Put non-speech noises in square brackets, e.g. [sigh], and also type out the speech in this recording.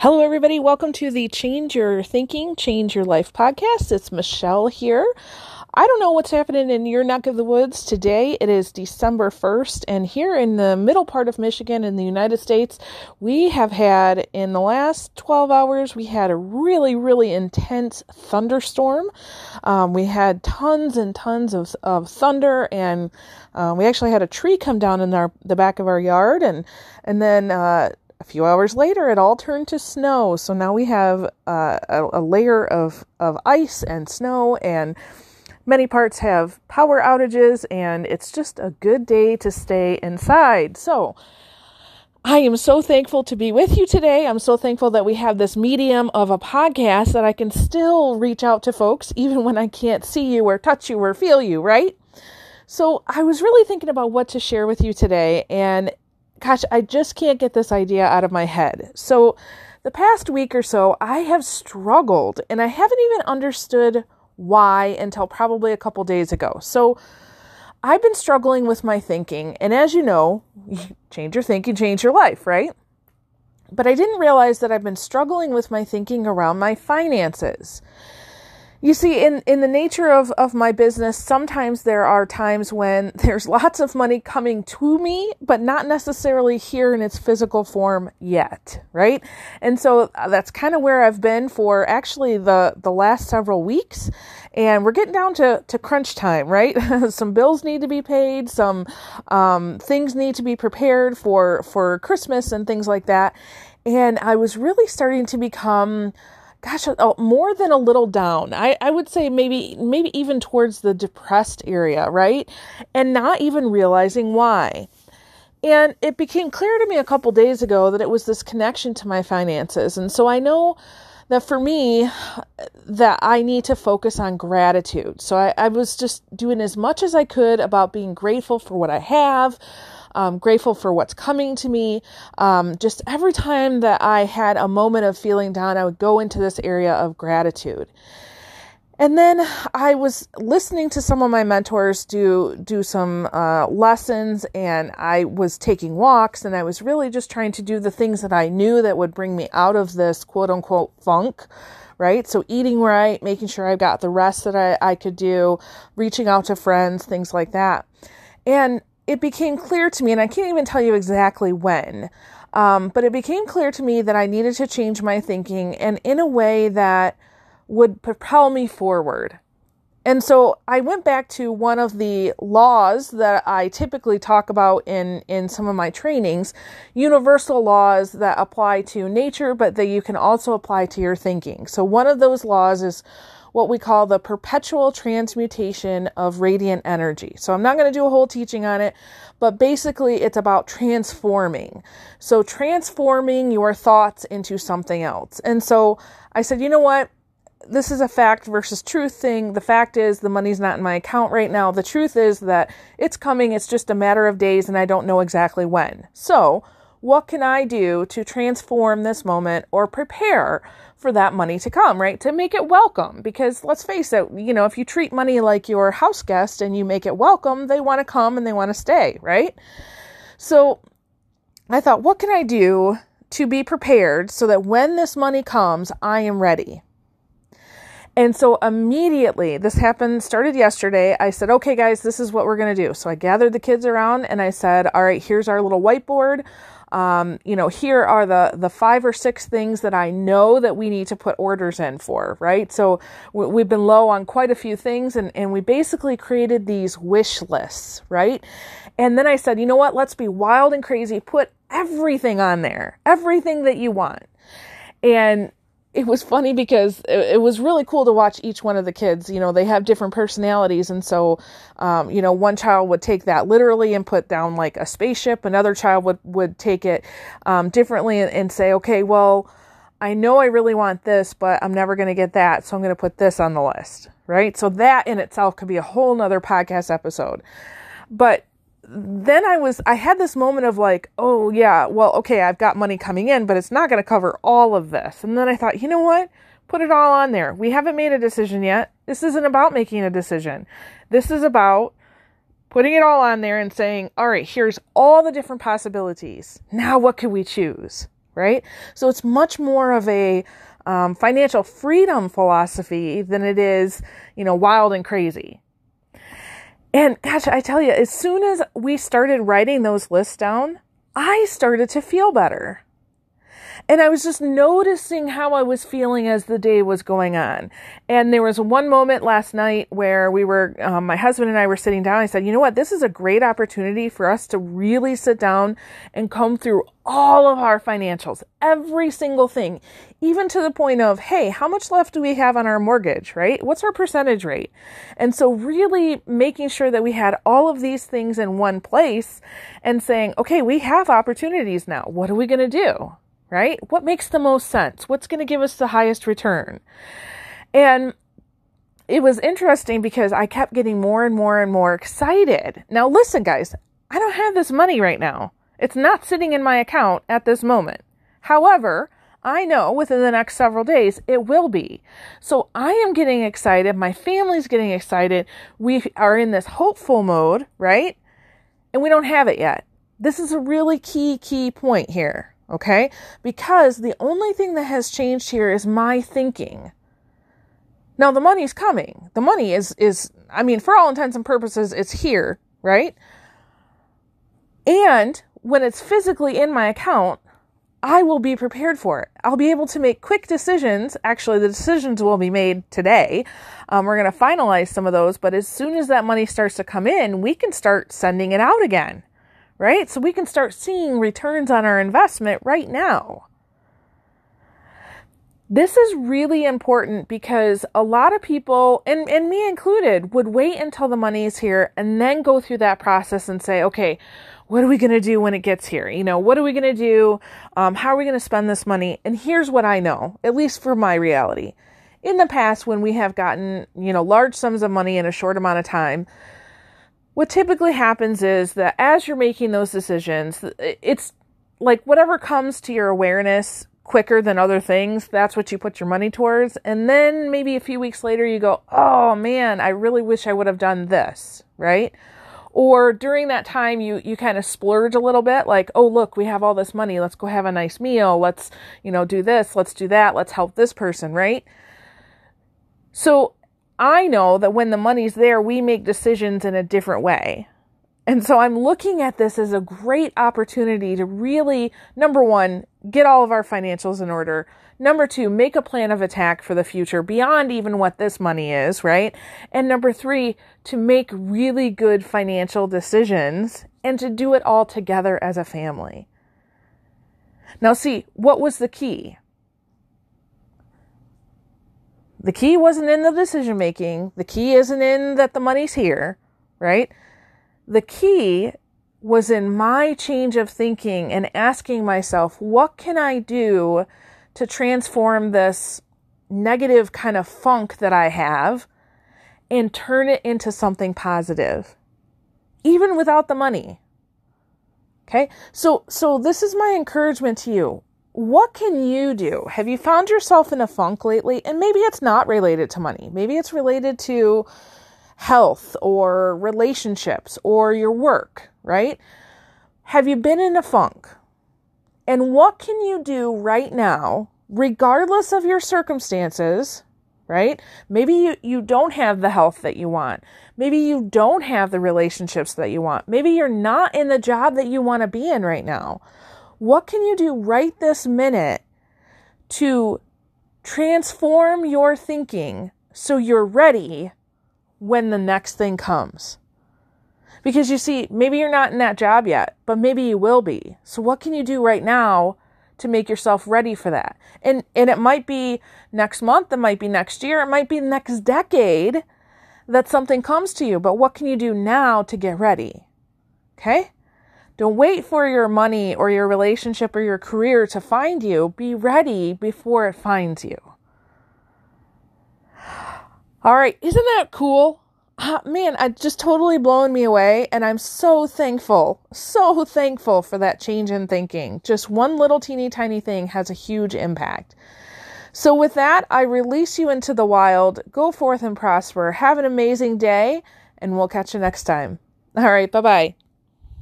Hello, everybody. Welcome to the Change Your Thinking, Change Your Life podcast. It's Michelle here. I don't know what's happening in your neck of the woods today. It is December 1st, and here in the middle part of Michigan in the United States, we have had in the last 12 hours, we had a really, really intense thunderstorm. Um, we had tons and tons of, of thunder, and uh, we actually had a tree come down in our the back of our yard, and and then. Uh, a few hours later, it all turned to snow. So now we have uh, a, a, layer of, of ice and snow, and many parts have power outages, and it's just a good day to stay inside. So I am so thankful to be with you today. I'm so thankful that we have this medium of a podcast that I can still reach out to folks, even when I can't see you or touch you or feel you, right? So I was really thinking about what to share with you today, and gosh, I just can't get this idea out of my head. So, the past week or so, I have struggled and I haven't even understood why until probably a couple days ago. So, I've been struggling with my thinking, and as you know, change your thinking, change your life, right? But I didn't realize that I've been struggling with my thinking around my finances. You see, in, in the nature of, of my business, sometimes there are times when [laughs] there's lots of money coming to me, but not necessarily here in its physical form yet, right? And so uh, that's kind of where I've been for actually the, the last several weeks. And we're getting down to, to crunch time, right? [laughs] some bills need to be paid, some um, things need to be prepared for, for Christmas and things like that. And I was really starting to become gosh, oh, more than a little down. I, I would say maybe maybe even towards the depressed area, right? And not even realizing why. And it became clear to me a couple days ago that it was this connection to my finances. And so I know that for me that I need to focus on gratitude. So I, I was just doing as much as I could about being grateful for what I have, um, grateful for what's coming to me. Um, just every time that I had a moment of feeling down, I would go into this area of gratitude. And then I was listening to some of my mentors do do some uh, lessons, and I was taking walks, and I was really just trying to do the things that I knew that would bring me out of this quote unquote funk right? So eating right, making sure I got the rest that I, I could do, reaching out to friends, things like that. And it became clear to me, and I can't even tell you exactly when, um, but it became clear to me that I needed to change my thinking and in a way that would propel me forward. And so I went back to one of the laws that I typically talk about in, in some of my trainings, universal laws that apply to nature, but that you can also apply to your thinking. So one of those laws is what we call the perpetual transmutation of radiant energy. So I'm not going to do a whole teaching on it, but basically it's about transforming. So transforming your thoughts into something else. And so I said, you know what? This is a fact versus truth thing. The fact is the money's not in my account right now. The truth is that it's coming. It's just a matter of days and I don't know exactly when. So what can I do to transform this moment or prepare for that money to come, right? To make it welcome. Because let's face it, you know, if you treat money like your house guest and you make it welcome, they want to come and they want to stay, right? So I thought, what can I do to be prepared so that when this money comes, I am ready? And so immediately, this happened, started yesterday. I said, okay, guys, this is what we're going to do. So I gathered the kids around and I said, all right, here's our little whiteboard um, you know, here are the the five or six things that I know that we need to put orders in for, right? So we've been low on quite a few things, and and we basically created these wish lists, right? And then I said, you know what? Let's be wild and crazy. Put everything on there, everything that you want. And it was funny because it, it, was really cool to watch each one of the kids. You know, they have different personalities. And so, um, you know, one child would take that literally and put down like a spaceship. Another child would, would take it um, differently and, and say, okay, well, I know I really want this, but I'm never going to get that. So I'm going to put this on the list. Right. So that in itself could be a whole nother podcast episode. But then I was, I had this moment of like, oh yeah, well, okay, I've got money coming in, but it's not going to cover all of this. And then I thought, you know what? Put it all on there. We haven't made a decision yet. This isn't about making a decision. This is about putting it all on there and saying, all right, here's all the different possibilities. Now what can we choose? right? So it's much more of a um, financial freedom philosophy than it is, you know, wild and crazy. And gosh, I tell you, as soon as we started writing those lists down, I started to feel better. And I was just noticing how I was feeling as the day was going on. And there was one moment last night where we were, um, my husband and I were sitting down. I said, you know what? This is a great opportunity for us to really sit down and come through all of our financials, every single thing, even to the point of, hey, how much left do we have on our mortgage, right? What's our percentage rate? And so, really making sure that we had all of these things in one place and saying, okay, we have opportunities now. What are we going to do? Right? What makes the most sense? What's going to give us the highest return? And it was interesting because I kept getting more and more and more excited. Now, listen, guys, I don't have this money right now. It's not sitting in my account at this moment. However, I know within the next several days it will be. So I am getting excited. My family's getting excited. We are in this hopeful mode, right? And we don't have it yet. This is a really key, key point here. Okay? Because the only thing that has changed here is my thinking. Now the money's coming. The money is is I mean for all intents and purposes it's here, right? And when it's physically in my account, I will be prepared for it. I'll be able to make quick decisions. Actually, the decisions will be made today. Um, we're going to finalize some of those, but as soon as that money starts to come in, we can start sending it out again right? So we can start seeing returns on our investment right now. This is really important because a lot of people, and, and me included, would wait until the money is here and then go through that process and say, okay, what are we going to do when it gets here? You know, what are we going to do? Um, how are we going to spend this money? And here's what I know, at least for my reality. In the past, when we have gotten, you know, large sums of money in a short amount of time, what typically happens is that as you're making those decisions, it's like whatever comes to your awareness quicker than other things, that's what you put your money towards. And then maybe a few weeks later, you go, oh man, I really wish I would have done this, right? Or during that time, you, you kind of splurge a little bit, like, oh, look, we have all this money. Let's go have a nice meal. Let's, you know, do this. Let's do that. Let's help this person, right? So I know that when the money's there, we make decisions in a different way. And so I'm looking at this as a great opportunity to really, number one, get all of our financials in order. Number two, make a plan of attack for the future beyond even what this money is, right? And number three, to make really good financial decisions and to do it all together as a family. Now, see, what was the key? The key wasn't in the decision making. The key isn't in that the money's here, right? The key was in my change of thinking and asking myself, what can I do to transform this negative kind of funk that I have and turn it into something positive, even without the money? Okay. So, so this is my encouragement to you what can you do? Have you found yourself in a funk lately? And maybe it's not related to money. Maybe it's related to health or relationships or your work, right? Have you been in a funk? And what can you do right now, regardless of your circumstances, right? Maybe you, you don't have the health that you want. Maybe you don't have the relationships that you want. Maybe you're not in the job that you want to be in right now. What can you do right this minute to transform your thinking so you're ready when the next thing comes? Because you see, maybe you're not in that job yet, but maybe you will be. So what can you do right now to make yourself ready for that? And and it might be next month, it might be next year, it might be next decade that something comes to you, but what can you do now to get ready? Okay? Don't wait for your money or your relationship or your career to find you. Be ready before it finds you. All right, isn't that cool? Uh, man, I just totally blown me away, and I'm so thankful, so thankful for that change in thinking. Just one little teeny tiny thing has a huge impact. So, with that, I release you into the wild. Go forth and prosper. Have an amazing day, and we'll catch you next time. All right, bye bye.